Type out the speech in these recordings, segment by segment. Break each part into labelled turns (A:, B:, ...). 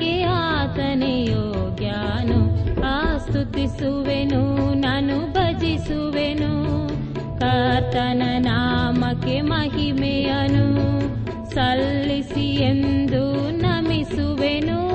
A: ಸ್ತೋತ್ರಕ್ಕೆ ಆತನೆಯೋ ಆ ಸ್ತುತಿಸುವೆನು ನಾನು ಭಜಿಸುವೆನು. ಕಾತನ ನಾಮಕ್ಕೆ ಮಹಿಮೆಯನು. ಸಲ್ಲಿಸಿ ಎಂದು ನಮಿಸುವೆನು.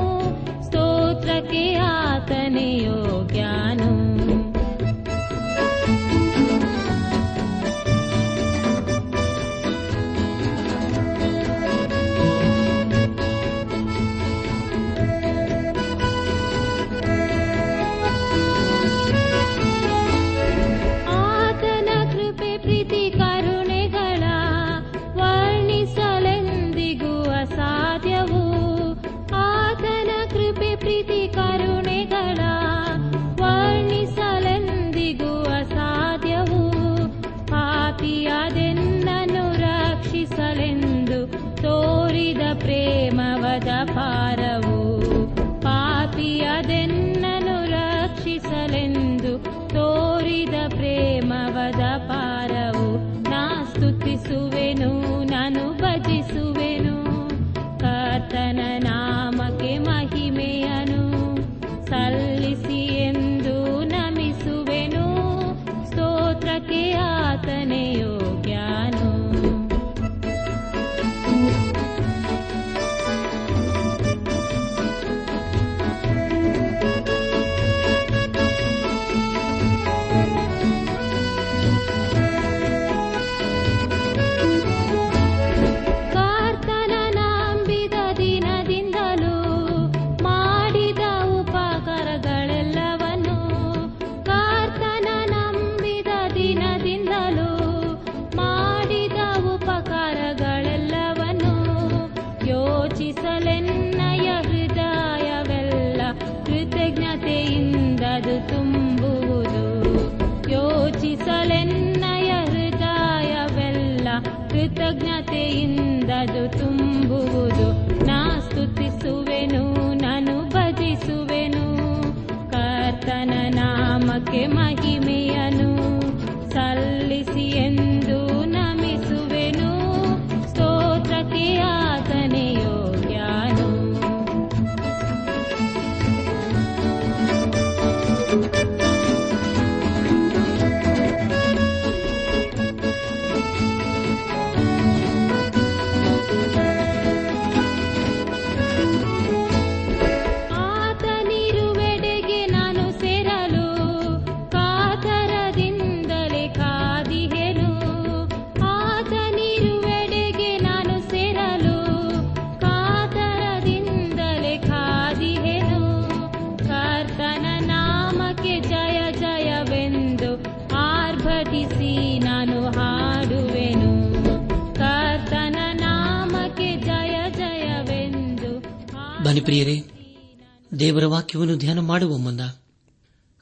B: ದೇವರ ವಾಕ್ಯವನ್ನು ಧ್ಯಾನ ಮಾಡುವ ಮುನ್ನ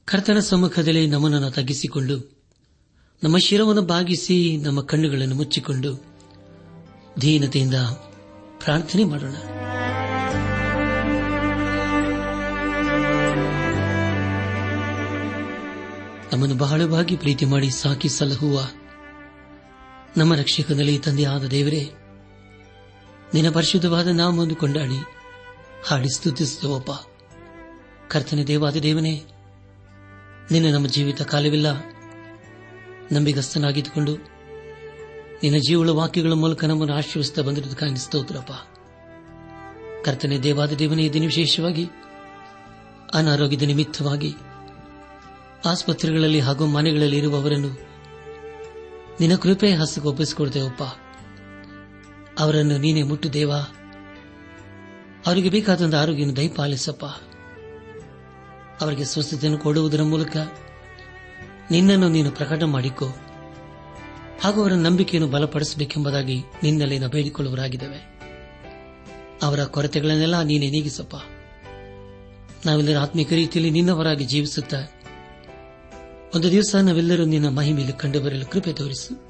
B: ಕರ್ತನ ಸಮ್ಮುಖದಲ್ಲಿ ನಮನನ್ನು ತಗ್ಗಿಸಿಕೊಂಡು, ನಮ್ಮ ಶಿರವನ್ನು ಬಾಗಿಸಿ, ನಮ್ಮ ಕಣ್ಣುಗಳನ್ನು ಮುಚ್ಚಿಕೊಂಡು ದೀನತೆಯಿಂದ ಪ್ರಾರ್ಥನೆ ಮಾಡೋಣ. ನಮ್ಮನ್ನು ಬಹಳವಾಗಿ ಪ್ರೀತಿ ಮಾಡಿ ಸಾಕಿ ಸಲಹುವ ನಮ್ಮ ರಕ್ಷಕನಲ್ಲಿ ತಂದೆ ಆದ ದೇವರೇ, ನಿನ್ನ ಪರಿಶುದ್ಧವಾದ ನಾಮವನ್ನು ಕೊಂಡಾಡಿ ಹಾಡಿ ಸ್ತುತಿಸುತ್ತೇವಪ್ಪ. ಕರ್ತನೆ ದೇವಾದಿ ದೇವನೇ ನಿನ್ನ ನಮ್ಮ ಜೀವಿತ ಕಾಲವಿಲ್ಲ. ನಂಬಿಗಸ್ತನಾಗಿದ್ದುಕೊಂಡು ನಿನ್ನ ಜೀವಳ ವಾಕ್ಯಗಳ ಮೂಲಕ ನಮ್ಮನ್ನು ಆಶೀರ್ವಿಸುತ್ತಾ ಬಂದಿರೋದಕ್ಕಾಗಿ ಸ್ತೋತ್ರಪ್ಪ. ಕರ್ತನೆ ದೇವಾದ ದೇವನೇ ದಿನ ವಿಶೇಷವಾಗಿ ಅನಾರೋಗ್ಯದ ನಿಮಿತ್ತವಾಗಿ ಆಸ್ಪತ್ರೆಗಳಲ್ಲಿ ಹಾಗೂ ಮನೆಗಳಲ್ಲಿ ಇರುವವರನ್ನು ನಿನ್ನ ಕೃಪೆ ಹಸ್ತಕ್ಕೆ ಒಪ್ಪಿಸಿಕೊಡ್ತೇವಪ್ಪ ಅವರನ್ನು ನೀನೇ ಮುಟ್ಟು ದೇವ. ಅವರಿಗೆ ಬೇಕಾದಂತಹ ಆರೋಗ್ಯವನ್ನು ದಯಪಾಲಿಸಪ್ಪ. ಅವರಿಗೆ ಸ್ವಸ್ಥತೆಯನ್ನು ಕೊಡುವುದರ ಮೂಲಕ ನಿನ್ನನ್ನು ನೀನು ಪ್ರಕಟ ಮಾಡಿಕೊ. ಹಾಗೂ ಅವರ ನಂಬಿಕೆಯನ್ನು ಬಲಪಡಿಸಬೇಕೆಂಬುದಾಗಿ ನಿನ್ನಲ್ಲಿ ಬೇಡಿಕೊಳ್ಳುವರಾಗಿದ್ದೇವೆ ಅವರ ಕೊರತೆಗಳನ್ನೆಲ್ಲ ನೀನೇ ನೀಗಿಸಪ್ಪ. ನಾವೆಲ್ಲರೂ ಆತ್ಮಿಕ ರೀತಿಯಲ್ಲಿ ನಿನ್ನವರಾಗಿ ಜೀವಿಸುತ್ತ ಒಂದು ದಿವಸ ನಾವೆಲ್ಲರೂ ನಿನ್ನ ಮಹಿಮೆಯಲ್ಲಿ ಕಂಡುಬರಲು ಕೃಪೆ ತೋರಿಸು.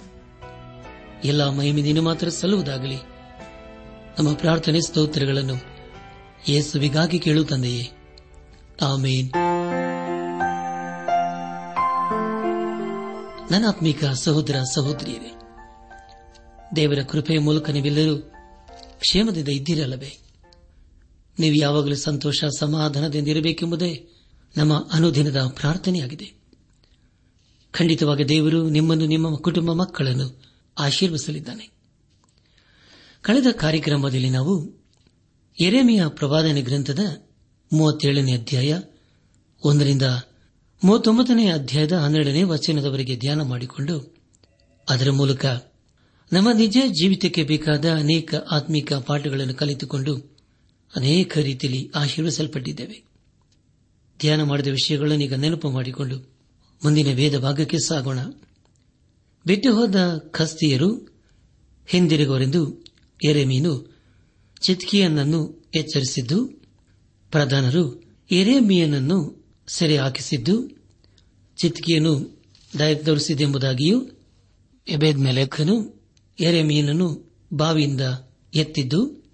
B: ಎಲ್ಲ ಮಹಿಮೆ ನೀನು ಮಾತ್ರ ಸಲ್ಲುವುದಾಗಲಿ. ನಮ್ಮ ಪ್ರಾರ್ಥನೆ ಸ್ತೋತ್ರಗಳನ್ನು ಯೇಸುವಿಗಾಗಿ ಕೇಳು ತಂದೆಯೇ. ಆಮೇನ್. ನನಾತ್ಮೀಕ ಸಹೋದರ ಸಹೋದರಿಯರೇ, ದೇವರ ಕೃಪೆಯ ಮೂಲಕ ನೀವೆಲ್ಲರೂ ಕ್ಷೇಮದಿಂದ ಇದ್ದಿರಲ್ಲವೇ? ನೀವು ಯಾವಾಗಲೂ ಸಂತೋಷ, ಸಮಾಧಾನದಿಂದ ಇರಬೇಕೆಂಬುದೇ ನಮ್ಮ ಅನುದಿನದ ಪ್ರಾರ್ಥನೆಯಾಗಿದೆ. ಖಂಡಿತವಾಗಿ ದೇವರು ನಿಮ್ಮನ್ನು, ನಿಮ್ಮ ಕುಟುಂಬ ಮಕ್ಕಳನ್ನು ಆಶೀರ್ವಿಸಲಿದ್ದಾನೆ ಕಳೆದ ಕಾರ್ಯಕ್ರಮದಲ್ಲಿ ನಾವು ಎರೆಮೆಯ ಪ್ರವಾದನೆ ಗ್ರಂಥದ ಮೂವತ್ತೇಳನೇ ಅಧ್ಯಾಯ ಒಂದರಿಂದ ಮೂವತ್ತೊಂಬತ್ತನೇ ಅಧ್ಯಾಯದ ಹನ್ನೆರಡನೇ ವಚನದವರೆಗೆ ಧ್ಯಾನ ಮಾಡಿಕೊಂಡು, ಅದರ ಮೂಲಕ ನಮ್ಮ ನಿಜ ಜೀವಿತಕ್ಕೆ ಬೇಕಾದ ಅನೇಕ ಆತ್ಮಿಕ ಪಾಠಗಳನ್ನು ಕಲಿತುಕೊಂಡು ಅನೇಕ ರೀತಿಯಲ್ಲಿ ಆಶೀರ್ವಿಸಲ್ಪಟ್ಟಿದ್ದೇವೆ. ಧ್ಯಾನ ಮಾಡಿದ ವಿಷಯಗಳನ್ನು ಈಗ ನೆನಪು ಮಾಡಿಕೊಂಡು ಮುಂದಿನ ವೇದ ಭಾಗಕ್ಕೆ ಸಾಗೋಣ. ಬಿಟ್ಟು ಹೋದ ಖಸ್ತಿಯರು ಹಿಂದಿರುಗುವರೆಂದು ಎರೆಮೀನು ಚಿತ್ಕಿಯನ್ನನ್ನು ಎಚ್ಚರಿಸಿದ್ದು ಪ್ರಧಾನರು ಎರೆಮಿಯನನ್ನು ಸೆರೆ ಹಾಕಿಸಿದ್ದು ಚಿತ್ಕಿಯನ್ನು ದಯತೋರಿಸಿದೆಂಬುದಾಗಿಯೂ ಎಬೇದ್ ಮೆಲೆಖನು ಎರೆಮಿಯನನ್ನು ಬಾವಿಯಿಂದ ಎತ್ತಿದ್ದು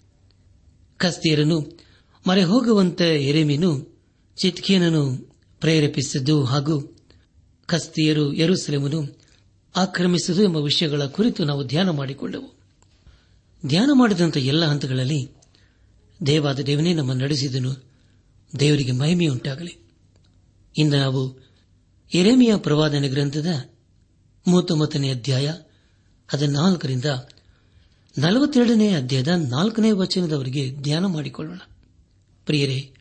B: ಕಸ್ತಿಯರನ್ನು ಮರೆ ಹೋಗುವಂತೆ ಎರೆಮೀನು ಚಿತ್ಕಿಯನನ್ನು ಪ್ರೇರೇಪಿಸಿದ್ದು ಹಾಗೂ ಕಸ್ತಿಯರು ಯರುಸಲೆಮನು ಆಕ್ರಮಿಸಿದ್ದು ಎಂಬ ವಿಷಯಗಳ ಕುರಿತು ನಾವು ಧ್ಯಾನ ಮಾಡಿಕೊಂಡೆವು. ಧ್ಯಾನ ಮಾಡಿದಂಥ ಎಲ್ಲ ಹಂತಗಳಲ್ಲಿ ದೇವಾದ ದೇವನೇ ನಮ್ಮ ನಡೆಸಿದನು. ದೇವರಿಗೆ ಮಹಿಮೆಯುಂಟಾಗಲಿ ಇಂದು ನಾವು ಎರೆಮಿಯ ಪ್ರವಾದನ ಗ್ರಂಥದ ಮೂವತ್ತೊಂಬತ್ತನೇ ಅಧ್ಯಾಯ ಹದಿನಾಲ್ಕರಿಂದ ನಲವತ್ತೆರಡನೇ ಅಧ್ಯಾಯದ ನಾಲ್ಕನೇ ವಚನದವರಿಗೆ ಧ್ಯಾನ ಮಾಡಿಕೊಳ್ಳೋಣ. ಪ್ರಿಯರೇ,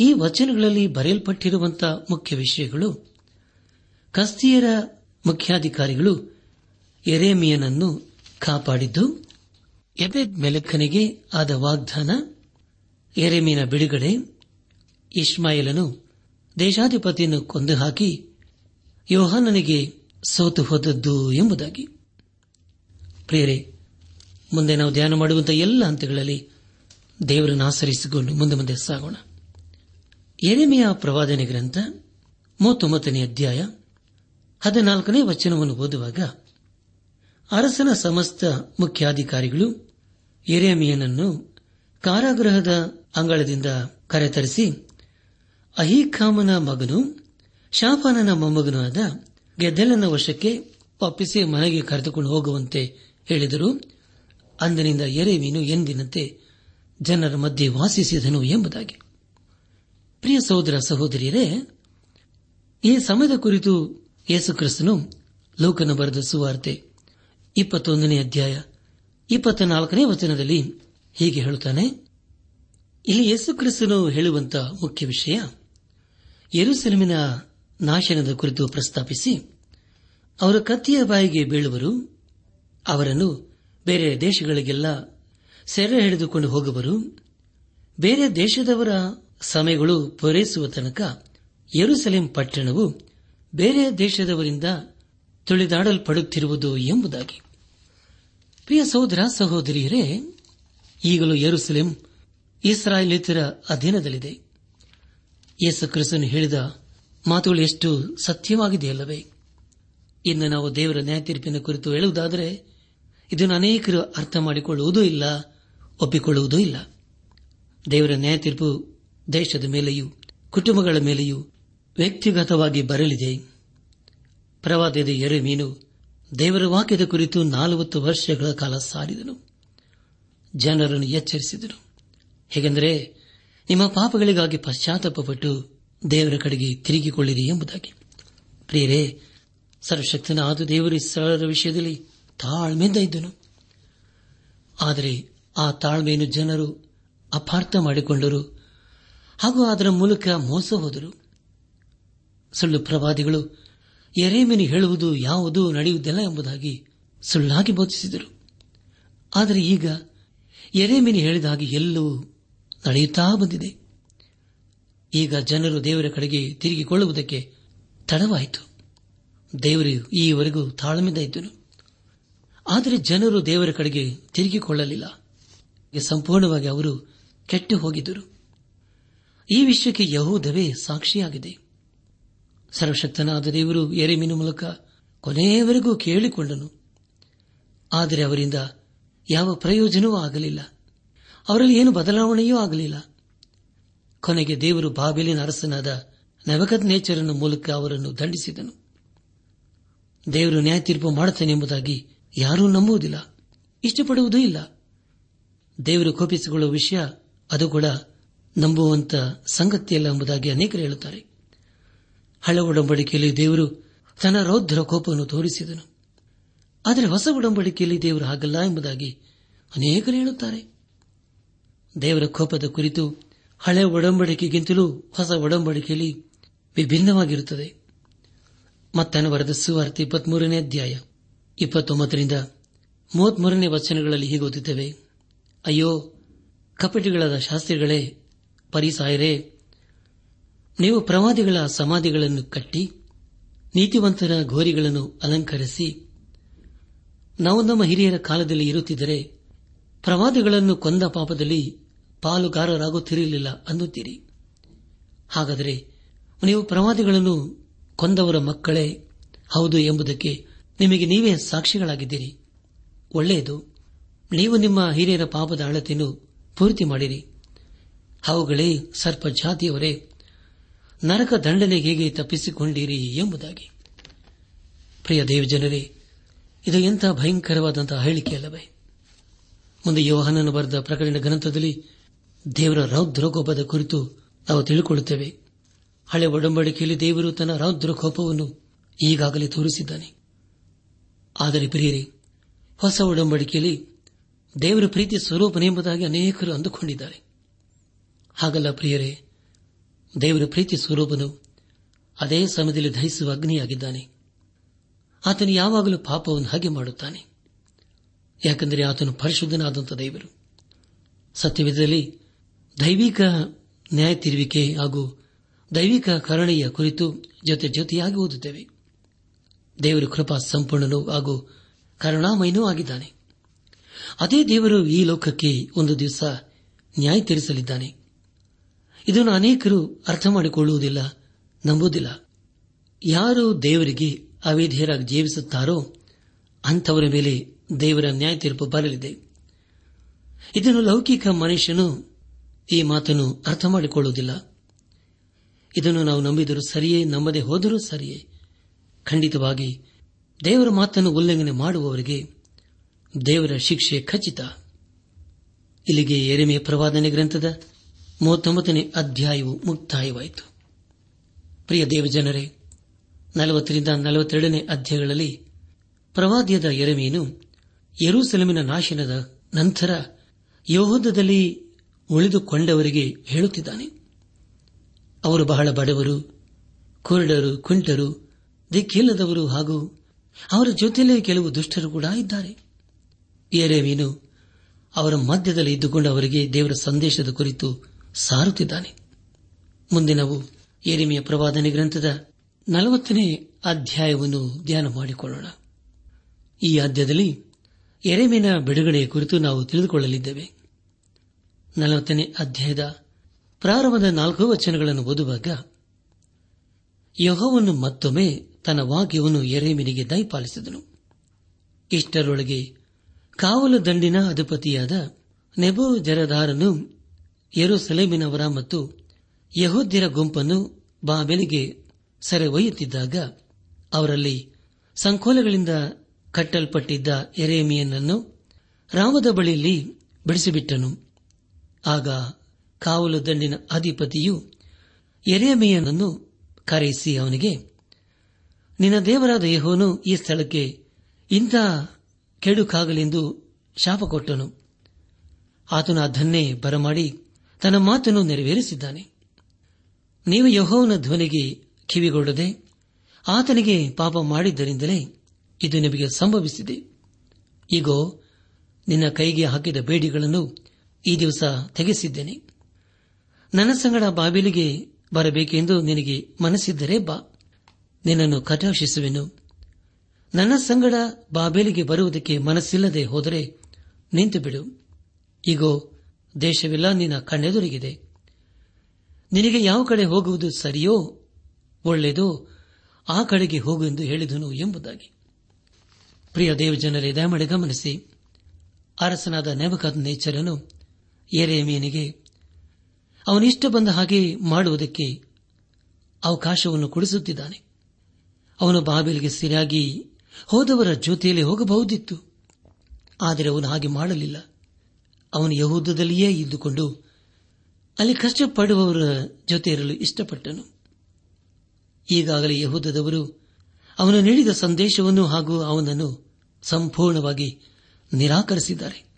B: ಈ ವಚನಗಳಲ್ಲಿ ಬರೆಯಲ್ಪಟ್ಟಿರುವಂತಹ ಮುಖ್ಯ ವಿಷಯಗಳು ಕಸ್ತಿಯರ ಮುಖ್ಯಾಧಿಕಾರಿಗಳು ಎರೆಮಿಯನನ್ನು ಕಾಪಾಡಿದ್ದು, ಎಬೆದ್ ಮೆಲಕ್ಕನಿಗೆ ಆದ ವಾಗ್ದಾನ ಎರೆಮಿಯನ ಬಿಡುಗಡೆ ಇಸ್ಮಾಯಿಲನು ದೇಶಾಧಿಪತಿಯನ್ನು ಕೊಂದು ಹಾಕಿ ಯೋಹಾನನಿಗೆ ಸೋತು ಹೋದದ್ದು ಎಂಬುದಾಗಿ. ಪ್ರೇರೆ ಮುಂದೆ ನಾವು ಧ್ಯಾನ ಮಾಡುವಂತಹ ಎಲ್ಲ ಹಂತಗಳಲ್ಲಿ ದೇವರನ್ನು ಆಚರಿಸಿಕೊಂಡು ಮುಂದೆ ಮುಂದೆ ಸಾಗೋಣ. ಎರೆಮೆಯ ಪ್ರವಾದನೆ ಗ್ರಂಥ ಮೂವತ್ತೊಂಬತ್ತನೇ ಅಧ್ಯಾಯ ಹದಿನಾಲ್ಕನೇ ವಚನವನ್ನು ಓದುವಾಗ ಅರಸನ ಸಮಸ್ತ ಮುಖ್ಯಾಧಿಕಾರಿಗಳು ಎರೆಮಿಯನನ್ನು ಕಾರಾಗೃಹದ ಅಂಗಳದಿಂದ ಕರೆತರಿಸಿ ಅಹೀಕಾಮನ ಮಗನು, ಶಾಫಾನನ ಮೊಮ್ಮಗನೂ ಆದ ಗೆದ್ದಲನ ವಶಕ್ಕೆ ಒಪ್ಪಿಸಿ ಮನೆಗೆ ಕರೆದುಕೊಂಡು ಹೋಗುವಂತೆ ಹೇಳಿದರು. ಅಂದಿನಿಂದ ಎರೆಮೀನು ಎಂದಿನಂತೆ ಜನರ ಮಧ್ಯೆ ವಾಸಿಸಿದನು ಎಂಬುದಾಗಿ. ಪ್ರಿಯ ಸಹೋದರ ಸಹೋದರಿಯರೇ, ಈ ಸಮಯದ ಕುರಿತು ಯೇಸುಕ್ರಿಸ್ತನು ಲೋಕನ ಬರೆದ ಸುವಾರ್ತೆ ಇಪ್ಪತ್ತೊಂದನೇ ಅಧ್ಯಾಯ ಇಪ್ಪತ್ತ ನಾಲ್ಕನೇ ವಚನದಲ್ಲಿ ಹೀಗೆ ಹೇಳುತ್ತಾನೆ. ಇಲ್ಲಿ ಯೇಸುಕ್ರಿಸ್ತನು ಹೇಳುವಂತಹ ಮುಖ್ಯ ವಿಷಯ ಯರುಸೆಲಮಿನ ನಾಶನದ ಕುರಿತು ಪ್ರಸ್ತಾಪಿಸಿ, ಅವರ ಕತ್ತಿಯ ಬಾಯಿಗೆ ಬೀಳುವರು, ಅವರನ್ನು ಬೇರೆ ದೇಶಗಳಿಗೆಲ್ಲ ಸೆರೆ ಹಿಡಿದುಕೊಂಡು ಹೋಗುವರು, ಬೇರೆ ದೇಶದವರ ಸಮಯಗಳು ಪೂರೈಸುವ ತನಕ ಯರುಸಲೇಂ ಪಟ್ಟಣವು ಬೇರೆ ದೇಶದವರಿಂದ ತುಳಿದಾಡಲ್ಪಡುತ್ತಿರುವುದು ಎಂಬುದಾಗಿ. ಪ್ರಿಯ ಸಹೋದರ, ಸಹೋದರಿಯರೇ, ಈಗಲೂ ಯರುಸಲೇಂ ಇಸ್ರಾಯೇಲಿತರ ಅಧೀನದಲ್ಲಿದೆ. ಯೇಸು ಕ್ರಿಸ್ತನು ಹೇಳಿದ ಮಾತುಗಳು ಎಷ್ಟು ಸತ್ಯವಾಗಿದೆಯಲ್ಲವೇ? ಇನ್ನು ನಾವು ದೇವರ ನ್ಯಾಯತೀರ್ಪಿನ ಕುರಿತು ಹೇಳುವುದಾದರೆ, ಇದನ್ನು ಅನೇಕರು ಅರ್ಥ ಮಾಡಿಕೊಳ್ಳುವುದೂ ಇಲ್ಲ, ಒಪ್ಪಿಕೊಳ್ಳುವುದೂ ಇಲ್ಲ. ದೇವರ ನ್ಯಾಯತೀರ್ಪು ದೇಶದ ಮೇಲೆಯೂ, ಕುಟುಂಬಗಳ ಮೇಲೆಯೂ ವ್ಯಕ್ತಿಗತವಾಗಿ ಬರಲಿದೆ. ಪ್ರವಾದದ ಎರೆಮೀನು ದೇವರ ವಾಕ್ಯದ ಕುರಿತು ನಾಲ್ವತ್ತು ವರ್ಷಗಳ ಕಾಲ ಸಾರಿದನು. ಜನರನ್ನು ಎಚ್ಚರಿಸಿದನು. ಹೇಗೆಂದರೆ ನಿಮ್ಮ ಪಾಪಗಳಿಗಾಗಿ ಪಶ್ಚಾತ್ತಾಪಪಟ್ಟು ದೇವರ ಕಡೆಗೆ ತಿರುಗಿಕೊಳ್ಳಿರಿ ಎಂಬುದಾಗಿ. ಪ್ರಿಯರೇ ಸರ್ವಶಕ್ತನ ಆದ ದೇವರು ಸ್ಥಳರ ವಿಷಯದಲ್ಲಿ ತಾಳ್ಮೆಯಿಂದ ಇದ್ದನು. ಆದರೆ ಆ ತಾಳ್ಮೆಯನ್ನು ಜನರು ಅಪಾರ್ಥ ಮಾಡಿಕೊಂಡರು ಹಾಗೂ ಅದರ ಮೂಲಕ ಮೋಸ ಹೋದರು. ಸುಳ್ಳು ಪ್ರವಾದಿಗಳು ಎರೇಮೆನು ಹೇಳುವುದು ಯಾವುದು ನಡೆಯುವುದಿಲ್ಲ ಎಂಬುದಾಗಿ ಸುಳ್ಳಾಗಿ ಬೋಧಿಸಿದರು. ಆದರೆ ಈಗ ಎರೇಮಿನಿ ಹೇಳಿದ ಹಾಗೆ ಎಲ್ಲವೂ ನಡೆಯುತ್ತಾ ಬಂದಿದೆ. ಈಗ ಜನರು ದೇವರ ಕಡೆಗೆ ತಿರುಗಿಕೊಳ್ಳುವುದಕ್ಕೆ ತಡವಾಯಿತು. ದೇವರು ಈವರೆಗೂ ತಾಳ್ಮೆಯಿಂದ ಇದ್ದನು. ಆದರೆ ಜನರು ದೇವರ ಕಡೆಗೆ ತಿರುಗಿಕೊಳ್ಳಲಿಲ್ಲ. ಸಂಪೂರ್ಣವಾಗಿ ಅವರು ಕೆಟ್ಟು ಹೋಗಿದ್ದರು. ಈ ವಿಷಯಕ್ಕೆ ಯಹೂದವೇ ಸಾಕ್ಷಿಯಾಗಿದೆ. ಸರ್ವಶಕ್ತನಾದ ದೇವರು ಎರೆಮಿನ ಮೂಲಕ ಕೊನೆಯವರೆಗೂ ಕೇಳಿಕೊಂಡನು. ಆದರೆ ಅವರಿಂದ ಯಾವ ಪ್ರಯೋಜನವೂ ಆಗಲಿಲ್ಲ. ಅವರಲ್ಲಿ ಏನು ಬದಲಾವಣೆಯೂ ಆಗಲಿಲ್ಲ. ಕೊನೆಗೆ ದೇವರು ಬಾಬೆಲಿನ ಅರಸನಾದ ನವಗದ್ ನೇಚರನ ಮೂಲಕ ಅವರನ್ನು ದಂಡಿಸಿದನು. ದೇವರು ನ್ಯಾಯ ತೀರ್ಪು ಮಾಡುತ್ತಾನೆ ಎಂಬುದಾಗಿ ಯಾರೂ ನಂಬುವುದಿಲ್ಲ. ಇಷ್ಟಪಡುವುದೂ ಇಲ್ಲ. ದೇವರು ಕೋಪಿಸಿಕೊಳ್ಳುವ ವಿಷಯ ಅದು ಕೂಡ ನಂಬುವಂತ ಸಂಗತಿಯಲ್ಲ ಎಂಬುದಾಗಿ ಅನೇಕರು ಹೇಳುತ್ತಾರೆ. ಹಳ ಒಡಂಬಡಿಕೆಯಲ್ಲಿ ದೇವರು ತನ್ನ ರೌದ್ರ ಕೋಪವನ್ನು ತೋರಿಸಿದನು. ಆದರೆ ಹೊಸ ಒಡಂಬಡಿಕೆಯಲ್ಲಿ ದೇವರು ಹಾಗಲ್ಲ ಎಂಬುದಾಗಿ ಅನೇಕರು ಹೇಳುತ್ತಾರೆ. ದೇವರ ಕೋಪದ ಕುರಿತು ಹಳೆ ಒಡಂಬಡಿಕೆಗಿಂತಲೂ ಹೊಸ ಒಡಂಬಡಿಕೆಯಲ್ಲಿ ವಿಭಿನ್ನವಾಗಿರುತ್ತದೆ. ಮತ್ತನ ವರದ ಸುವಾರ್ತೆ ಇಪ್ಪತ್ಮೂರನೇ ಅಧ್ಯಾಯ, ಇಪ್ಪತ್ತೊಂಬತ್ತರಿಂದ ಮೂವತ್ಮೂರನೇ ವಚನಗಳಲ್ಲಿ ಹೀಗೆ ಓದುತ್ತೇವೆ. ಅಯ್ಯೋ, ಕಪಟಿಗಳಾದ ಶಾಸ್ತ್ರಿಗಳೇ, ಪರಿಸಾಯರೇ, ನೀವು ಪ್ರವಾದಿಗಳ ಸಮಾಧಿಗಳನ್ನು ಕಟ್ಟಿ ನೀತಿವಂತರ ಘೋರಿಗಳನ್ನು ಅಲಂಕರಿಸಿ, ನಾವು ನಮ್ಮ ಹಿರಿಯರ ಕಾಲದಲ್ಲಿ ಇರುತ್ತಿದ್ದರೆ ಪ್ರವಾದಿಗಳನ್ನು ಕೊಂದ ಪಾಪದಲ್ಲಿ ಪಾಲುಗಾರರಾಗುತ್ತಿರಲಿಲ್ಲ ಅನ್ನುತ್ತೀರಿ. ಹಾಗಾದರೆ ನೀವು ಪ್ರವಾದಿಗಳನ್ನು ಕೊಂದವರ ಮಕ್ಕಳೇ ಹೌದು ಎಂಬುದಕ್ಕೆ ನಿಮಗೆ ನೀವೇ ಸಾಕ್ಷಿಗಳಾಗಿದ್ದೀರಿ. ಒಳ್ಳೆಯದು, ನೀವು ನಿಮ್ಮ ಹಿರಿಯರ ಪಾಪದ ಅಳತೆಯನ್ನು ಪೂರ್ತಿ ಮಾಡಿರಿ. ಅವುಗಳೇ ಸರ್ಪ ಜಾತಿಯವರೇ ನರಕ ದಂಡನೆ ಹೇಗೆ ತಪ್ಪಿಸಿಕೊಂಡಿರಿ ಎಂಬುದಾಗಿ. ಪ್ರಿಯ ದೇವಜನರೇ, ಇದು ಎಂಥ ಭಯಂಕರವಾದಂತಹ ಹೇಳಿಕೆಯಲ್ಲವೇ ಮುಂದೆ ಯೋಹನನ್ನು ಬರೆದ ಪ್ರಕರಣ ಗ್ರಂಥದಲ್ಲಿ ದೇವರ ರೌದ್ರಕೋಪದ ಕುರಿತು ನಾವು ತಿಳಿಕೊಳ್ಳುತ್ತೇವೆ. ಹಳೆ ಒಡಂಬಡಿಕೆಯಲ್ಲಿ ದೇವರು ತನ್ನ ರೌದ್ರಕೋಪವನ್ನು ಈಗಾಗಲೇ ತೋರಿಸಿದ್ದಾನೆ. ಆದರೆ ಪ್ರಿಯರೇ, ಹೊಸ ಒಡಂಬಡಿಕೆಯಲ್ಲಿ ದೇವರ ಪ್ರೀತಿ ಸ್ವರೂಪನೆಂಬುದಾಗಿ ಅನೇಕರು ಅಂದುಕೊಂಡಿದ್ದಾರೆ. ಹಾಗಲ್ಲ ಪ್ರಿಯರೇ, ದೇವರ ಪ್ರೀತಿ ಸ್ವರೂಪನು ಅದೇ ಸಮಯದಲ್ಲಿ ದಹಿಸುವ ಅಗ್ನಿಯಾಗಿದ್ದಾನೆ. ಆತನು ಯಾವಾಗಲೂ ಪಾಪವನ್ನು ಹಾಗೆ ಮಾಡುತ್ತಾನೆ. ಯಾಕೆಂದರೆ ಆತನು ಪರಿಶುದ್ಧನಾದಂಥ ದೇವರು. ಸತ್ಯವಿಧದಲ್ಲಿ ದೈವಿಕ ನ್ಯಾಯ ತಿರುವಿಕೆ ಹಾಗೂ ದೈವಿಕ ಕರುಣೆಯ ಕುರಿತು ಜೊತೆ ಜೊತೆಯಾಗಿ ಓದುತ್ತೇವೆ. ದೇವರು ಕೃಪಾ ಸಂಪೂರ್ಣನೂ ಹಾಗೂ ಕರುಣಾಮಯನೂ ಆಗಿದ್ದಾನೆ. ಅದೇ ದೇವರು ಈ ಲೋಕಕ್ಕೆ ಒಂದು ದಿವಸ ನ್ಯಾಯ ತೀರಿಸಲಿದ್ದಾನೆ. ಇದನ್ನು ಅನೇಕರು ಅರ್ಥ ಮಾಡಿಕೊಳ್ಳುವುದಿಲ್ಲ, ನಂಬುವುದಿಲ್ಲ. ಯಾರು ದೇವರಿಗೆ ಅವೇಧಿಯರಾಗಿ ಜೀವಿಸುತ್ತಾರೋ ಅಂಥವರ ಮೇಲೆ ದೇವರ ನ್ಯಾಯ ತೀರ್ಪು ಬರಲಿದೆ. ಇದನ್ನು ಲೌಕಿಕ ಮನುಷ್ಯನು ಈ ಮಾತನ್ನು ಅರ್ಥ ಮಾಡಿಕೊಳ್ಳುವುದಿಲ್ಲ ಇದನ್ನು ನಾವು ನಂಬಿದರೂ ಸರಿಯೇ, ನಂಬದೆ ಹೋದರೂ ಸರಿಯೇ. ಖಂಡಿತವಾಗಿ, ದೇವರ ಮಾತನ್ನು ಉಲ್ಲಂಘನೆ ಮಾಡುವವರಿಗೆ ದೇವರ ಶಿಕ್ಷೆ ಖಚಿತ. ಇಲ್ಲಿಗೆ ಎರೆಮೆಯ ಪ್ರವಾದನೆ ಗ್ರಂಥದ ಮೂವತ್ತೊಂಬತ್ತನೇ ಅಧ್ಯಾಯವು ಮುಕ್ತಾಯವಾಯಿತು. ಪ್ರಿಯ ದೇವಜನರೇ, ನಲವತ್ತರಿಂದ ನಲವತ್ತೆರಡನೇ ಅಧ್ಯಾಯಗಳಲ್ಲಿ ಪ್ರವಾದ್ಯದ ಎರೆಮೀನು ಯರೂಸೆಲಮಿನ ನಾಶನದ ನಂತರ ಯಹೋದದಲ್ಲಿ ಉಳಿದುಕೊಂಡವರಿಗೆ ಹೇಳುತ್ತಿದ್ದಾನೆ. ಅವರು ಬಹಳ ಬಡವರು, ಕುರುಡರು, ಕುಂಟರು, ದಿಕ್ಕಿಲ್ಲದವರು ಹಾಗೂ ಅವರ ಜೊತೆಯಲ್ಲೇ ಕೆಲವು ದುಷ್ಟರು ಕೂಡ ಇದ್ದಾರೆ. ಎರೆಮೀನು ಅವರ ಮಧ್ಯದಲ್ಲಿ ಇದ್ದುಕೊಂಡು ಅವರಿಗೆ ದೇವರ ಸಂದೇಶದ ಕುರಿತು ಸಾರುತ್ತಿದ್ದಾನೆ. ಮುಂದಿನವು ನಾವು ಎರಿಮೆಯ ಪ್ರವಾದನೆ ಗ್ರಂಥದ ನಲವತ್ತನೇ ಅಧ್ಯಾಯವನ್ನು ಧ್ಯಾನ ಮಾಡಿಕೊಳ್ಳೋಣ. ಈ ಅಧ್ಯಾಯದಲ್ಲಿ ಎರೆಮಿನ ಬಿಡುಗಡೆಯ ಕುರಿತು ನಾವು ತಿಳಿದುಕೊಳ್ಳಲಿದ್ದೇವೆ. ನಲವತ್ತನೇ ಅಧ್ಯಾಯದ ಪ್ರಾರಂಭದ ನಾಲ್ಕು ವಚನಗಳನ್ನು ಓದುವಾಗ ಯಹೋವನ್ನು ಮತ್ತೊಮ್ಮೆ ತನ್ನ ವಾಕ್ಯವನ್ನು ಎರೆಮಿನಿಗೆ ದಯಪಾಲಿಸಿದನು. ಇಷ್ಟರೊಳಗೆ ಕಾವಲು ದಂಡಿನ ಅಧಿಪತಿಯಾದ ನೆಬೋ ಜರದಾರನು ಯರುಸಲೇಮಿನವರ ಮತ್ತು ಯಹೋದ್ಯರ ಗುಂಪನ್ನು ಬಾಬೆಲಿಗೆ ಸೆರೆ ಒಯ್ಯುತ್ತಿದ್ದಾಗ ಅವರಲ್ಲಿ ಸಂಕೋಲೆಗಳಿಂದ ಕಟ್ಟಲ್ಪಟ್ಟಿದ್ದ ಎರೇಮಿಯನನ್ನು ರಾಮದ ಬಳಿಯಲ್ಲಿ ಬಿಡಿಸಿಬಿಟ್ಟನು. ಆಗ ಕಾವಲು ದಂಡಿನ ಅಧಿಪತಿಯು ಎರೆಮೆಯನನ್ನು ಕರೆಯಿಸಿ ಅವನಿಗೆ, ನಿನ್ನ ದೇವರಾದ ಯಹೋನು ಈ ಸ್ಥಳಕ್ಕೆ ಇಂಥ ಕೆಡುಕಾಗಲೆಂದು ಶಾಪ ಕೊಟ್ಟನು. ಆತನು ಅದನ್ನೇ ಬರಮಾಡಿ ತನ್ನ ಮಾತನ್ನು ನೆರವೇರಿಸಿದ್ದಾನೆ. ನೀವು ಯಹೋವನ ಧ್ವನಿಗೆ ಕಿವಿಗೊಡದೆ ಆತನಿಗೆ ಪಾಪ ಮಾಡಿದ್ದರಿಂದಲೇ ಇದು ನಿಮಗೆ ಸಂಭವಿಸಿದೆ. ಈಗೋ ನಿನ್ನ ಕೈಗೆ ಹಾಕಿದ ಬೇಡಿಗಳನ್ನು ಈ ದಿವಸ ತೆಗೆಸಿದ್ದೇನೆ. ನನ್ನ ಸಂಗಡ ಬಾಬಿಲಿಗೆ ಬರಬೇಕೆಂದು ನಿನಗೆ ಮನಸ್ಸಿದ್ದರೆ ಬಾ. ನಿನ್ನನ್ನು ಕಟಾಕ್ಷಿಸುವೆನು. ನನ್ನ ಸಂಗಡ ಬಾಬೇಲಿಗೆ ಬರುವುದಕ್ಕೆ ಮನಸ್ಸಿಲ್ಲದೆ ಹೋದರೆ ನಿಂತು ಬಿಡು ಈಗೋ ದೇಶವೆಲ್ಲ ನಿನ್ನ ಕಣ್ಣೆದುರಿಗಿದೆ. ನಿನಗೆ ಯಾವ ಕಡೆ ಹೋಗುವುದು ಸರಿಯೋ ಒಳ್ಳೆಯದೋ ಆ ಕಡೆಗೆ ಹೋಗು ಎಂದು ಹೇಳಿದನು ಎಂಬುದಾಗಿ. ಪ್ರಿಯ ದೇವಜನರೇ, ದಯಮಾಡಿ ಗಮನಿಸಿ. ಅರಸನಾದ ನೇಮಕಾದ ನೇಚರನು ಎರೆಮೀನಿಗೆ ಅವನಿಷ್ಟ ಬಂದ ಹಾಗೆ ಮಾಡುವುದಕ್ಕೆ ಅವಕಾಶವನ್ನು ಕೊಡಿಸುತ್ತಿದ್ದಾನೆ. ಅವನು ಬಾಬಿಲಿಗೆ ಸರಿಯಾಗಿ ಹೋದವರ ಜೊತೆಯಲ್ಲಿ ಹೋಗಬಹುದಿತ್ತು. ಆದರೆ ಅವನು ಹಾಗೆ ಮಾಡಲಿಲ್ಲ. ಅವನು ಯಹೂದದಲ್ಲಿಯೇ ಇದ್ದುಕೊಂಡು ಅಲ್ಲಿ ಕಷ್ಟಪಡುವವರ ಜೊತೆ ಇರಲು ಇಷ್ಟಪಟ್ಟನು. ಈಗಾಗಲೇ ಯಹೂದದವರು ಅವನು ನೀಡಿದ ಸಂದೇಶವನ್ನು ಹಾಗೂ ಅವನನ್ನು ಸಂಪೂರ್ಣವಾಗಿ ನಿರಾಕರಿಸಿದ್ದಾರೆ.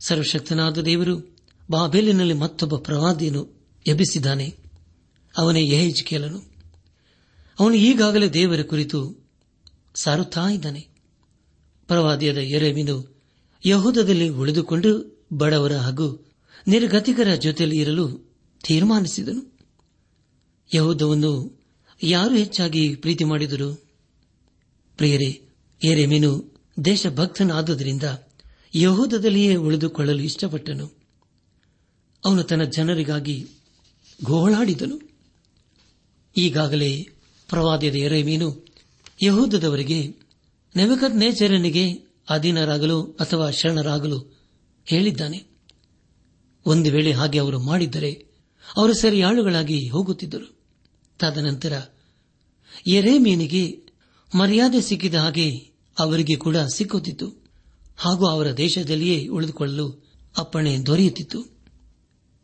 B: ಸರ್ವಶಕ್ತನಾದ ದೇವರು ಬಾಬೆಲಿನಲ್ಲಿ ಮತ್ತೊಬ್ಬ ಪ್ರವಾದಿಯನ್ನು ಎಬ್ಬಿಸಿದ್ದಾನೆ. ಅವನೇ ಯಹೇಜ್ಕೇಲನು. ಅವನು ಈಗಾಗಲೇ ದೇವರ ಕುರಿತು ಸಾರುತ್ತಾ ಇದ್ದಾನೆ. ಪ್ರವಾದಿಯಾದ ಎರೆಮಿನು ಯಹೂದದಲ್ಲಿ ಉಳಿದುಕೊಂಡು ಬಡವರ ಹಾಗೂ ನಿರ್ಗತಿಕರ ಜೊತೆಯಲ್ಲಿ ಇರಲು ತೀರ್ಮಾನಿಸಿದನು. ಯಹೂದವನ್ನು ಯಾರು ಹೆಚ್ಚಾಗಿ ಪ್ರೀತಿ ಮಾಡಿದರು ಪ್ರಿಯರೇ ಎರೆಮೀನು ದೇಶಭಕ್ತನಾದುದರಿಂದ ಯಹೂದದಲ್ಲಿಯೇ ಉಳಿದುಕೊಳ್ಳಲು ಇಷ್ಟಪಟ್ಟನು. ಅವನು ತನ್ನ ಜನರಿಗಾಗಿ ಗೋಳಾಡಿದನು. ಈಗಾಗಲೇ ಪ್ರವಾದದ ಎರೆಮೀನು ಯಹೂದದವರಿಗೆ ನೆವಕತ್ ನೇಚರನಿಗೆ ಅಧೀನರಾಗಲು ಅಥವಾ ಶರಣರಾಗಲು ಹೇಳಿದ್ದಾನೆ. ಒಂದು ವೇಳೆ ಹಾಗೆ ಅವರು ಮಾಡಿದ್ದರೆ, ಅವರು ಸರಿಯಾಳುಗಳಾಗಿ ಹೋಗುತ್ತಿದ್ದರು. ತದನಂತರ ಎರೇಮೀನಿಗೆ ಮರ್ಯಾದೆ ಸಿಕ್ಕಿದ ಹಾಗೆ ಅವರಿಗೆ ಕೂಡ ಸಿಕ್ಕುತ್ತಿತ್ತು. ಹಾಗೂ ಅವರ ದೇಶದಲ್ಲಿಯೇ ಉಳಿದುಕೊಳ್ಳಲು ಅಪ್ಪಣೆ ದೊರೆಯುತ್ತಿತ್ತು.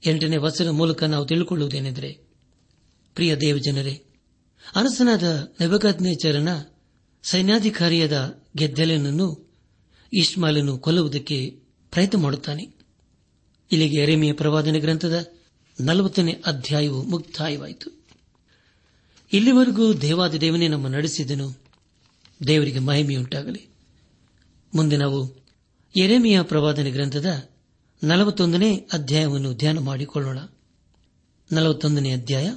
B: ಎಂಟನೇ ವರ್ಷದ ಮೂಲಕ ನಾವು ತಿಳಿದುಕೊಳ್ಳುವುದೇನೆಂದರೆ ಪ್ರಿಯ ದೇವಜನರೇ, ಅರಸನಾದ ನೆಬಕದ್ನೇಚರನ ಸೈನ್ಯಾಧಿಕಾರಿಯಾದ ಗೆದ್ದೆಲನನ್ನು ಇಸ್ಮಾಲನ್ನು ಕೊಲ್ಲುವುದಕ್ಕೆ ಪ್ರಯತ್ನ ಮಾಡುತ್ತಾನೆ. ಇಲ್ಲಿಗೆ ಎರೆಮೆಯ ಪ್ರವಾದನೆ ಗ್ರಂಥದ ನಲವತ್ತನೇ ಅಧ್ಯಾಯವು ಮುಕ್ತಾಯವಾಯಿತು. ಇಲ್ಲಿವರೆಗೂ ದೇವಾದಿದೇವನೇ ನಮ್ಮ ನಡೆಸಿದನು ದೇವರಿಗೆ ಮಹಿಮೆಯುಂಟಾಗಲಿ. ಮುಂದೆ ನಾವು ಎರೆಮಿಯ ಪ್ರವಾದನೆ ಗ್ರಂಥದ ನಲವತ್ತೊಂದನೇ ಅಧ್ಯಾಯವನ್ನು ಧ್ಯಾನ ಮಾಡಿಕೊಳ್ಳೋಣ. ನಲವತ್ತೊಂದನೇ ಅಧ್ಯಾಯ,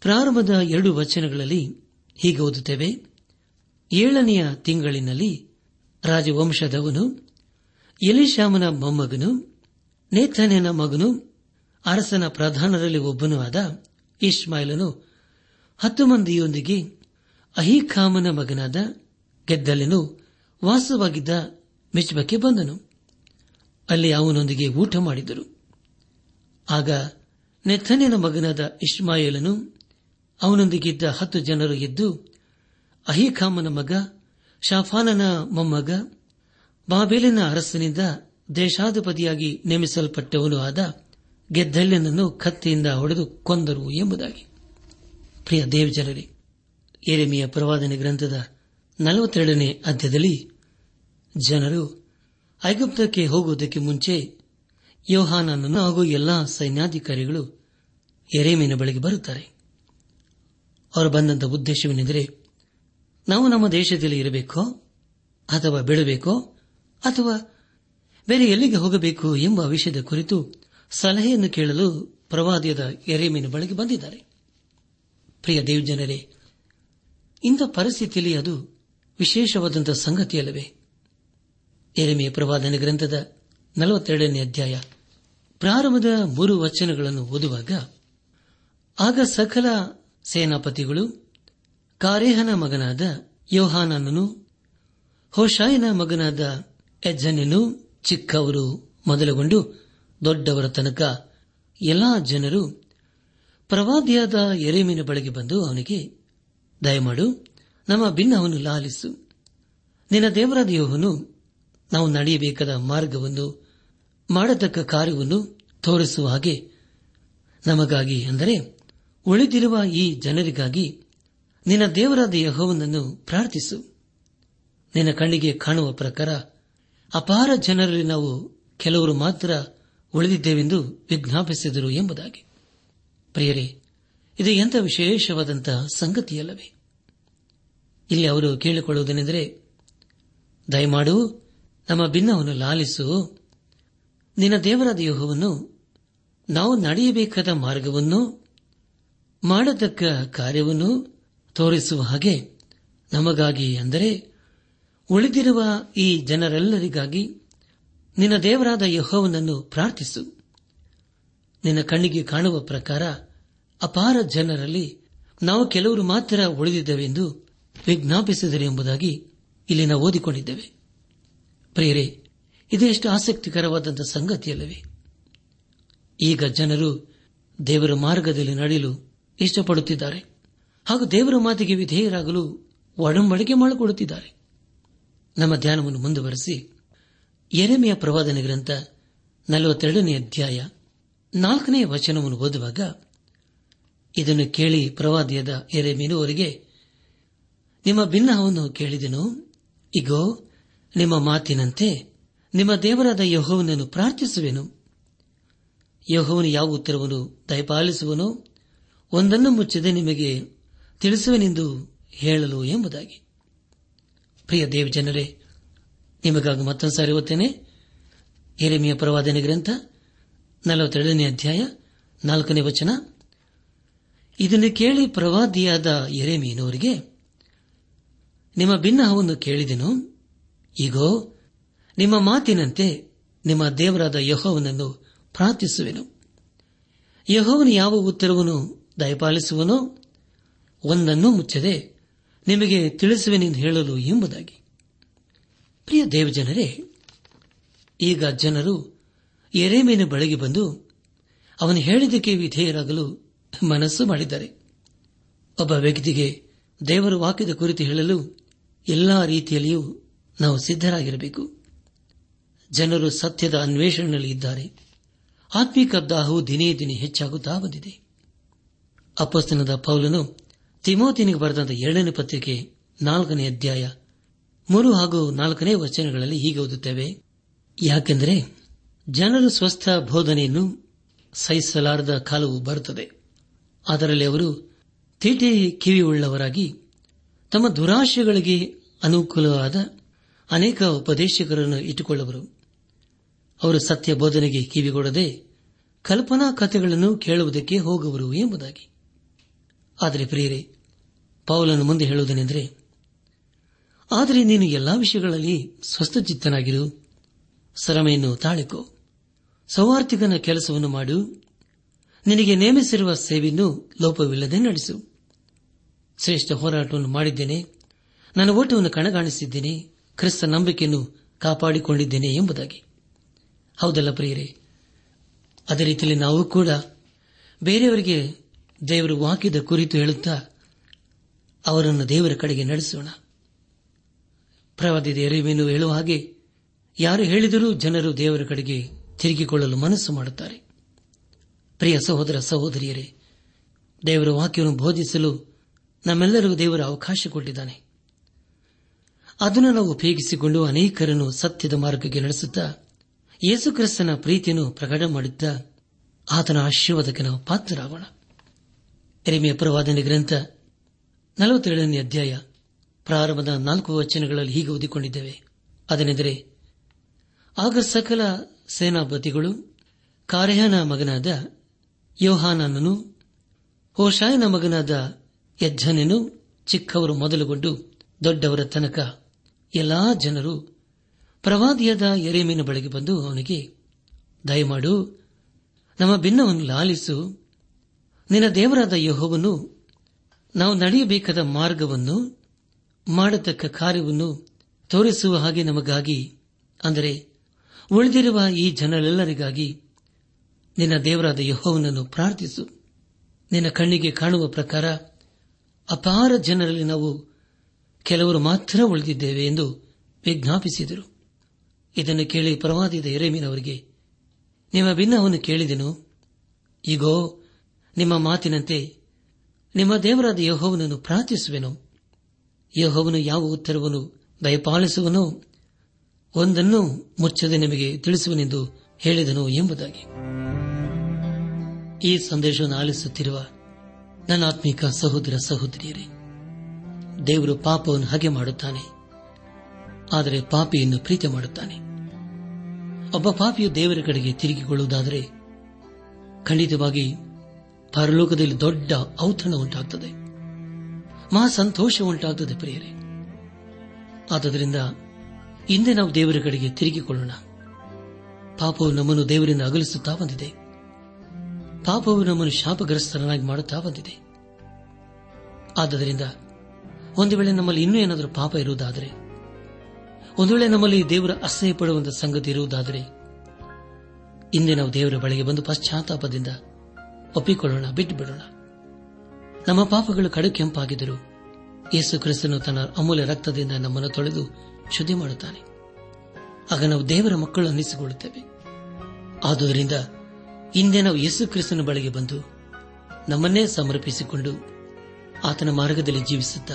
B: ಪ್ರಾರಂಭದ ಎರಡು ವಚನಗಳಲ್ಲಿ ಹೀಗೆ ಓದುತ್ತೇವೆ. ಏಳನೆಯ ತಿಂಗಳಿನಲ್ಲಿ ರಾಜವಂಶದವನು ಎಲಿಶಾಮನ ಮೊಮ್ಮಗನು ನೇತನೇನ ಮಗನು, ಅರಸನ ಪ್ರಧಾನರಲ್ಲಿ ಒಬ್ಬನೂ ಆದ ಇಸ್ಮಾಯಿಲನು ಹತ್ತು ಮಂದಿಯೊಂದಿಗೆ ಅಹಿಖಾಮನ ಮಗನಾದ ಗೆದ್ದಲೆನು ವಾಸವಾಗಿದ್ದ ಮಿಚ್ಬಕ್ಕೆ ಬಂದನು. ಅಲ್ಲಿ ಅವನೊಂದಿಗೆ ಊಟ ಮಾಡಿದರು. ಆಗ ನೆಥನಿನ ಮಗನಾದ ಇಸ್ಮಾಯಿಲನು ಅವನೊಂದಿಗಿದ್ದ ಹತ್ತು ಜನರು ಎದ್ದು ಅಹಿಖಾಮನ ಮಗ, ಶಾಫಾನನ ಮೊಮ್ಮಗ, ಬಾಬೇಲಿನ ಅರಸನಿಂದ ದೇಶಾಧಿಪತಿಯಾಗಿ ನೇಮಿಸಲ್ಪಟ್ಟವನು ಆದ ಗೆದ್ದಲ್ಯನನ್ನು ಕತ್ತಿಯಿಂದ ಹೊಡೆದು ಕೊಂದರು ಎಂಬುದಾಗಿ. ಪ್ರಿಯ ದೇವಜನರೇ ಎರೆಮಿಯ ಪ್ರವಾದನೆ ಗ್ರಂಥದ ನಲವತ್ತೆರಡನೇ ಅಧ್ಯದಲ್ಲಿ ಜನರು ಐಗುಪ್ತಕ್ಕೆ ಹೋಗುವುದಕ್ಕೆ ಮುಂಚೆ ಯೋಹಾನನನ್ನು ಹಾಗೂ ಎಲ್ಲಾ ಸೈನ್ಯಾಧಿಕಾರಿಗಳು ಎರೆಮಿನ ಬಳಿಗೆ ಬರುತ್ತಾರೆ. ಅವರು ಬಂದಂತ ಉದ್ದೇಶವೇನೆಂದರೆ, ನಾವು ನಮ್ಮ ದೇಶದಲ್ಲಿ ಇರಬೇಕೋ, ಅಥವಾ ಬಿಡಬೇಕೋ ಅಥವಾ ಬೇರೆ ಎಲ್ಲಿಗೆ ಹೋಗಬೇಕು ಎಂಬ ವಿಷಯದ ಕುರಿತು ಸಲಹೆಯನ್ನು ಕೇಳಲು ಪ್ರವಾದಿಯದ ಎರೆಮೀನ ಬಳಿಗೆ ಬಂದಿದ್ದಾರೆ. ಪ್ರಿಯ ದೇವಜನರೇ, ಇಂಥ ಪರಿಸ್ಥಿತಿಯಲ್ಲಿ ಅದು ವಿಶೇಷವಾದಂತಹ ಸಂಗತಿಯಲ್ಲವೇ? ಎರೆಮೆಯ ಪ್ರವಾದನ ಗ್ರಂಥದ ನಲವತ್ತೆರಡನೇ ಅಧ್ಯಾಯ. ಪ್ರಾರಂಭದ ಮೂರು ವಚನಗಳನ್ನು ಓದುವಾಗ, ಆಗ ಸಕಲ ಸೇನಾಪತಿಗಳು, ಕಾರೇಹನ ಮಗನಾದ ಯೋಹಾನನನು ಹೋಶಾಯನ ಮಗನಾದ ಯಜ್ಜನನು ಚಿಕ್ಕವರು ಮೊದಲುಗೊಂಡು ದೊಡ್ಡವರ ತನಕ ಎಲ್ಲಾ ಜನರು ಪ್ರವಾದಿಯಾದ ಎರೆಮಿನ ಬಳಿಗೆ ಬಂದು ಅವನಿಗೆ, ದಯಮಾಡು, ನಮ್ಮ ಭಿನ್ನವನ್ನು ಲಾಲಿಸು. ನಿನ್ನ ದೇವರಾದ ಯೋಹನು ನಾವು ನಡೆಯಬೇಕಾದ ಮಾರ್ಗವನ್ನು, ಮಾಡತಕ್ಕ ಕಾರ್ಯವನ್ನು ತೋರಿಸುವ ಹಾಗೆ ನಮಗಾಗಿ ಅಂದರೆ, ಉಳಿದಿರುವ ಈ ಜನರಿಗಾಗಿ ನಿನ್ನ ದೇವರಾದ ಯಹೋವನನ್ನು ಪ್ರಾರ್ಥಿಸು. ನಿನ್ನ ಕಣ್ಣಿಗೆ ಕಾಣುವ ಪ್ರಕಾರ ಅಪಾರ ಜನರಲ್ಲಿ ನಾವು ಕೆಲವರು ಮಾತ್ರ ಉಳಿದಿದ್ದೇವೆಂದು ವಿಜ್ಞಾಪಿಸಿದರು ಎಂಬುದಾಗಿ. ಪ್ರಿಯರೇ, ಇದು ಎಂಥ ವಿಶೇಷವಾದಂತಹ ಸಂಗತಿಯಲ್ಲವೇ? ಇಲ್ಲಿ ಅವರು ಕೇಳಿಕೊಳ್ಳುವುದೇನೆಂದರೆ, ದಯಮಾಡು ನಮ್ಮ ಭಿನ್ನವನ್ನು ಲಾಲಿಸು. ನಿನ್ನ ದೇವರಾದ ಯೋಹವನ್ನು ನಾವು ನಡೆಯಬೇಕಾದ ಮಾರ್ಗವನ್ನು, ಮಾಡತಕ್ಕ ಕಾರ್ಯವನ್ನು ತೋರಿಸುವ ಹಾಗೆ ನಮಗಾಗಿ ಅಂದರೆ ಉಳಿದಿರುವ ಈ ಜನರೆಲ್ಲರಿಗಾಗಿ ನಿನ್ನ ದೇವರಾದ ಯಹೋವನನ್ನು ಪ್ರಾರ್ಥಿಸು. ನಿನ್ನ ಕಣ್ಣಿಗೆ ಕಾಣುವ ಪ್ರಕಾರ ಅಪಾರ ಜನರಲ್ಲಿ ನಾವು ಕೆಲವರು ಮಾತ್ರ ಉಳಿದಿದ್ದೇವೆಂದು ವಿಜ್ಞಾಪಿಸಿದರೆ ಎಂಬುದಾಗಿ ಇಲ್ಲಿ ನಾವು ಓದಿಕೊಂಡಿದ್ದೇವೆ. ಪ್ರಿಯರೇ, ಇದೆಷ್ಟು ಆಸಕ್ತಿಕರವಾದಂಥ ಸಂಗತಿಯಲ್ಲವೇ? ಈಗ ಜನರು ದೇವರ ಮಾರ್ಗದಲ್ಲಿ ನಡೆಯಲು ಇಷ್ಟಪಡುತ್ತಿದ್ದಾರೆ. ಹಾಗೂ ದೇವರ ಮಾತಿಗೆ ವಿಧೇಯರಾಗಲು ಒಡಂಬಡಿಕೆ ಮಾಡಿಕೊಡುತ್ತಿದ್ದಾರೆ. ನಮ್ಮ ಧ್ಯಾನವನ್ನು ಮುಂದುವರೆಸಿ ಎರೆಮೆಯ ಪ್ರವಾದನೆ ಗ್ರಂಥ ನಲವತ್ತೆರಡನೇ ಅಧ್ಯಾಯ ನಾಲ್ಕನೇ ವಚನವನ್ನು ಓದುವಾಗ ಇದನ್ನು ಕೇಳಿ ಪ್ರವಾದಿಯಾದ ಎರೆಮೀನು ಅವರಿಗೆ ನಿಮ್ಮ ಭಿನ್ನವನ್ನು ಕೇಳಿದೆನು. ಇಗೋ ನಿಮ್ಮ ಮಾತಿನಂತೆ ನಿಮ್ಮ ದೇವರಾದ ಯಹೋವನನ್ನು ಪ್ರಾರ್ಥಿಸುವೆನು. ಯಹೋವನು ಯಾವ ಉತ್ತರವನ್ನು ದಯಪಾಲಿಸುವನೋ ಒಂದನ್ನು ಮುಚ್ಚದೆ ನಿಮಗೆ ತಿಳಿಸುವೆನೆಂದು ಹೇಳಲು ಎಂಬುದಾಗಿ. ಪ್ರಿಯ ದೇವಜನರೇ, ನಿಮಗಾಗಿ ಮತ್ತೊಂದು ಸಾರಿ ಓದ್ತೇನೆ ಎರೆಮಿಯ ಪ್ರವಾದನೆ ಗ್ರಂಥ, ನಲವತ್ತೆರಡನೇ ಅಧ್ಯಾಯ, ನಾಲ್ಕನೇ ವಚನ. ಇದನ್ನು ಕೇಳಿ ಪ್ರವಾದಿಯಾದ ಎರೆಮೀನವರಿಗೆ ನಿಮ್ಮ ಭಿನ್ನಹವನ್ನು ಕೇಳಿದೆನು. ಈಗೋ ನಿಮ್ಮ ಮಾತಿನಂತೆ ನಿಮ್ಮ ದೇವರಾದ ಯಹೋವನನ್ನು ಪ್ರಾರ್ಥಿಸುವೆನು. ಯಹೋವನು ಯಾವ ಉತ್ತರವನ್ನು ದಯಪಾಲಿಸುವನೋ ಒಂದನ್ನು ಮುಚ್ಚದೆ ನಿಮಗೆ ತಿಳಿಸುವೆನೆಂದು ಹೇಳಲು ಎಂಬುದಾಗಿ. ಪ್ರಿಯ ದೇವಜನರೇ, ಈಗ ಜನರು ಎರೆಮೇನ ಬಳಿಗೆ ಬಂದು ಅವನು ಹೇಳಿದಕ್ಕೆ ವಿಧೇಯರಾಗಲು ಮನಸ್ಸು ಮಾಡಿದ್ದಾರೆ. ಒಬ್ಬ ವ್ಯಕ್ತಿಗೆ ದೇವರ ವಾಕ್ಯದ ಕುರಿತು ಹೇಳಲು ಎಲ್ಲಾ ರೀತಿಯಲ್ಲಿಯೂ ನಾವು ಸಿದ್ದರಾಗಿರಬೇಕು ಜನರು ಸತ್ಯದ ಅನ್ವೇಷಣೆಯಲ್ಲಿ ಇದ್ದಾರೆ. ಆತ್ಮಿಕ ದಾಹವು ದಿನೇ ದಿನೇ ಹೆಚ್ಚಾಗುತ್ತಾ ಬಂದಿದೆ. ಅಪಸ್ತನದ ಪೌಲನು ತಿಮೋತಿನಿಗೆ ಬರೆದಂತ ಎರಡನೇ ಪತ್ರಿಕೆ ನಾಲ್ಕನೇ ಅಧ್ಯಾಯ ಮೂರು ಹಾಗೂ ನಾಲ್ಕನೇ ವಚನಗಳಲ್ಲಿ ಹೀಗೆ ಓದುತ್ತೇವೆ. ಯಾಕೆಂದರೆ ಜನರು ಸ್ವಸ್ಥ ಬೋಧನೆಯನ್ನು ಸಹಿಸಲಾರದ ಕಾಲವು ಬರುತ್ತದೆ. ಅದರಲ್ಲಿ ಅವರು ತೀಟೆ ಕಿವಿಯುಳ್ಳವರಾಗಿ ತಮ್ಮ ದುರಾಶೆಗಳಿಗೆ ಅನುಕೂಲವಾದ ಅನೇಕ ಉಪದೇಶಕರನ್ನು ಇಟ್ಟುಕೊಳ್ಳುವರು. ಅವರು ಸತ್ಯ ಬೋಧನೆಗೆ ಕಿವಿಗೊಡದೆ ಕಲ್ಪನಾ ಕಥೆಗಳನ್ನು ಕೇಳುವುದಕ್ಕೆ ಹೋಗುವರು ಎಂಬುದಾಗಿ. ಆದರೆ ಪ್ರಿಯರೇ ಪೌಲನ್ನು ಮುಂದೆ ಹೇಳುವುದೇನೆಂದರೆ, ಆದರೆ ನೀನು ಎಲ್ಲಾ ವಿಷಯಗಳಲ್ಲಿ ಸ್ವಸ್ಥಚಿತ್ತನಾಗಿರು, ಸರಮೆಯನ್ನು ತಾಳಿಕೋ ಸೌವಾರ್ಥಿಕನ ಕೆಲಸವನ್ನು ಮಾಡು, ನಿನಗೆ ನೇಮಿಸಿರುವ ಸೇವೆಯನ್ನು ಲೋಪವಿಲ್ಲದೆ ನಡೆಸು. ಶ್ರೇಷ್ಠ ಹೋರಾಟವನ್ನು ಮಾಡಿದ್ದೇನೆ, ನನ್ನ ಓಟವನ್ನು ಕಣಗಾಣಿಸಿದ್ದೇನೆ ಕ್ರಿಸ್ತ ನಂಬಿಕೆಯನ್ನು ಕಾಪಾಡಿಕೊಂಡಿದ್ದೇನೆ ಎಂಬುದಾಗಿ. ಹೌದಲ್ಲ ಪ್ರಿಯರೇ? ಅದೇ ರೀತಿಯಲ್ಲಿ ನಾವು ಕೂಡ ಬೇರೆಯವರಿಗೆ ದೇವರು ವಾಕ್ಯದ ಕುರಿತು ಹೇಳುತ್ತಾ ಅವರನ್ನು ದೇವರ ಕಡೆಗೆ ನಡೆಸೋಣ. ಪ್ರವಾದಿ ಎರಿವೇನು ಹೇಳುವ ಹಾಗೆ ಯಾರು ಹೇಳಿದರೂ ಜನರು ದೇವರ ಕಡೆಗೆ ತಿರುಗಿಕೊಳ್ಳಲು ಮನಸ್ಸು ಮಾಡುತ್ತಾರೆ. ಪ್ರಿಯ ಸಹೋದರ, ಸಹೋದರಿಯರೇ, ದೇವರ ವಾಕ್ಯವನ್ನು ಬೋಧಿಸಲು ನಮ್ಮೆಲ್ಲರಿಗೂ ದೇವರ ಅವಕಾಶ ಕೊಟ್ಟಿದ್ದಾನೆ. ಅದನ್ನು ನಾವು ಉಪಯೋಗಿಸಿಕೊಂಡು ಅನೇಕರನ್ನು ಸತ್ಯದ ಮಾರ್ಗಕ್ಕೆ ನಡೆಸುತ್ತಾ ಯೇಸುಕ್ರಿಸ್ತನ ಪ್ರೀತಿಯನ್ನು ಪ್ರಕಟ ಮಾಡಿದ್ದ ಆತನ ಆಶೀರ್ವಾದಕ್ಕೆ ನಾವು ಪಾತ್ರರಾಗೋಣ. ಎರಿಮೆಯ ಪ್ರವಾದನೆ ಗ್ರಂಥ ನಲವತ್ತೇಳನೇ ಅಧ್ಯಾಯ ಪ್ರಾರಂಭದ ನಾಲ್ಕು ವಚನಗಳಲ್ಲಿ ಹೀಗೆ ಓದಿಕೊಂಡಿದ್ದೇವೆ. ಅದನೆಂದರೆ, ಆಗ ಸಕಲ ಸೇನಾಪತಿಗಳು ಕಾರ್ಯಾನ ಮಗನಾದ ಯೋಹಾನನನು ಹೋಶಾಯನ ಮಗನಾದ ಯಜ್ಜನನು ಚಿಕ್ಕವರು ಮೊದಲುಗೊಂಡು ದೊಡ್ಡವರ ತನಕ ಎಲ್ಲಾ ಜನರು ಪ್ರವಾದಿಯಾದ ಎರೆಮೀನ ಬಳಿಗೆ ಬಂದು ಅವನಿಗೆ, ದಯಮಾಡು, ನಮ್ಮ ಭಿನ್ನವನ್ನು ಲಾಲಿಸು. ನಿನ್ನ ದೇವರಾದ ಯಹೋವನ್ನು ನಾವು ನಡೆಯಬೇಕಾದ ಮಾರ್ಗವನ್ನು, ಮಾಡತಕ್ಕ ಕಾರ್ಯವನ್ನು ತೋರಿಸುವ ಹಾಗೆ ನಮಗಾಗಿ, ಅಂದರೆ ಉಳಿದಿರುವ ಈ ಜನರೆಲ್ಲರಿಗಾಗಿ ನಿನ್ನ ದೇವರಾದ ಯಹೋವನನ್ನು ಪ್ರಾರ್ಥಿಸು. ನಿನ್ನ ಕಣ್ಣಿಗೆ ಕಾಣುವ ಪ್ರಕಾರ ಅಪಾರ ಜನರಲ್ಲಿ ನಾವು ಕೆಲವರು ಮಾತ್ರ ಉಳಿದಿದ್ದೇವೆ ಎಂದು ವಿಜ್ಞಾಪಿಸಿದರು. ಇದನ್ನು ಕೇಳಿ ಪ್ರವಾದಿದ ಎರೆಮೀನವರಿಗೆ ನಿಮ್ಮ ಭಿನ್ನವನ್ನು ಕೇಳಿದೆನು. ಈಗೋ ನಿಮ್ಮ ಮಾತಿನಂತೆ ನಿಮ್ಮ ದೇವರಾದ ಯಹೋವನನ್ನು ಪ್ರಾರ್ಥಿಸುವೆನು. ಯಹೋವನು ಯಾವ ಉತ್ತರವನ್ನು ದಯಪಾಲಿಸುವನು, ಒಂದನ್ನು ಮುಚ್ಚದೆ ನಿಮಗೆ ತಿಳಿಸುವನೆಂದು ಹೇಳಿದನು ಎಂಬುದಾಗಿ. ಈ ಸಂದೇಶವನ್ನು ಆಲಿಸುತ್ತಿರುವ ನನ್ನ ಆತ್ಮಿಕ ಸಹೋದರ ಸಹೋದರಿಯರೇ ದೇವರು ಪಾಪವನ್ನು ಹಾಗೆ ಮಾಡುತ್ತಾನೆ. ಆದರೆ ಪಾಪಿಯನ್ನು ಪ್ರೀತಿ ಮಾಡುತ್ತಾನೆ. ಒಬ್ಬ ಪಾಪಿಯು ದೇವರ ಕಡೆಗೆ ತಿರುಗಿಕೊಳ್ಳುವುದಾದರೆ ಖಂಡಿತವಾಗಿ ಪರಲೋಕದಲ್ಲಿ ದೊಡ್ಡ ಔತಣ ಉಂಟಾಗುತ್ತದೆ ಮಹಾ ಸಂತೋಷ ಉಂಟಾಗುತ್ತದೆ ಪ್ರಿಯರೇ. ಆದ್ದರಿಂದ ಹಿಂದೆ ನಾವು ದೇವರ ಕಡೆಗೆ ತಿರುಗಿಕೊಳ್ಳೋಣ. ಪಾಪವು ನಮ್ಮನ್ನು ದೇವರಿಂದ ಅಗಲಿಸುತ್ತಾ ಬಂದಿದೆ. ಪಾಪವು ನಮ್ಮನ್ನು ಶಾಪಗ್ರಸ್ತರನ್ನಾಗಿ ಮಾಡುತ್ತಾ ಬಂದಿದೆ. ಆದ್ದರಿಂದ ಒಂದು ವೇಳೆ ನಮ್ಮಲ್ಲಿ ಇನ್ನೂ ಏನಾದರೂ ಪಾಪ ಇರುವುದಾದರೆ, ಒಂದು ವೇಳೆ ನಮ್ಮಲ್ಲಿ ದೇವರ ಅಸಹ್ಯ ಪಡುವಂತಹ ಸಂಗತಿ ಇರುವುದಾದರೆ, ಇಂದೇ ನಾವು ದೇವರ ಬಳಿಗೆ ಬಂದು ಪಶ್ಚಾತ್ತಾಪದಿಂದ ಒಪ್ಪಿಕೊಳ್ಳೋಣ ಬಿಟ್ಟು ಬಿಡೋಣ ನಮ್ಮ ಪಾಪಗಳು ಕಡು ಕೆಂಪಾಗಿದ್ದರು ಯೇಸು ಕ್ರಿಸ್ತನು ತನ್ನ ಅಮೂಲ್ಯ ರಕ್ತದಿಂದ ನಮ್ಮನ್ನು ತೊಳೆದು ಶುದ್ಧಿ ಮಾಡುತ್ತಾನೆ. ಆಗ ನಾವು ದೇವರ ಮಕ್ಕಳು ಅನ್ನಿಸಿಕೊಳ್ಳುತ್ತೇವೆ. ಆದುದರಿಂದ ಇಂದೇ ನಾವು ಯೇಸು ಕ್ರಿಸ್ತನ ಬಳಿಗೆ ಬಂದು ನಮ್ಮನ್ನೇ ಸಮರ್ಪಿಸಿಕೊಂಡು ಆತನ ಮಾರ್ಗದಲ್ಲಿ ಜೀವಿಸುತ್ತಾ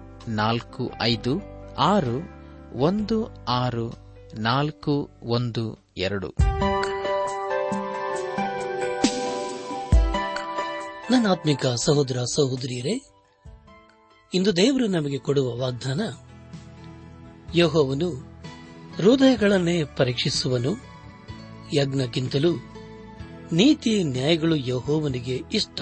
C: ನಾಲ್ಕು ಐದು ಆರು ಒಂದು ಆರು ನಾಲ್ಕು ಒಂದು ಎರಡು.
B: ನನ್ನ ಆತ್ಮಿಕ ಸಹೋದರ ಸಹೋದರಿಯರೇ, ಇಂದು ದೇವರು ನಮಗೆ ಕೊಡುವ ವಾಗ್ದಾನ, ಯೋಹವನು ಹೃದಯಗಳನ್ನೇ ಪರೀಕ್ಷಿಸುವನು, ಯಜ್ಞಕ್ಕಿಂತಲೂ ನೀತಿ ನ್ಯಾಯಗಳು ಯಹೋವನಿಗೆ ಇಷ್ಟ.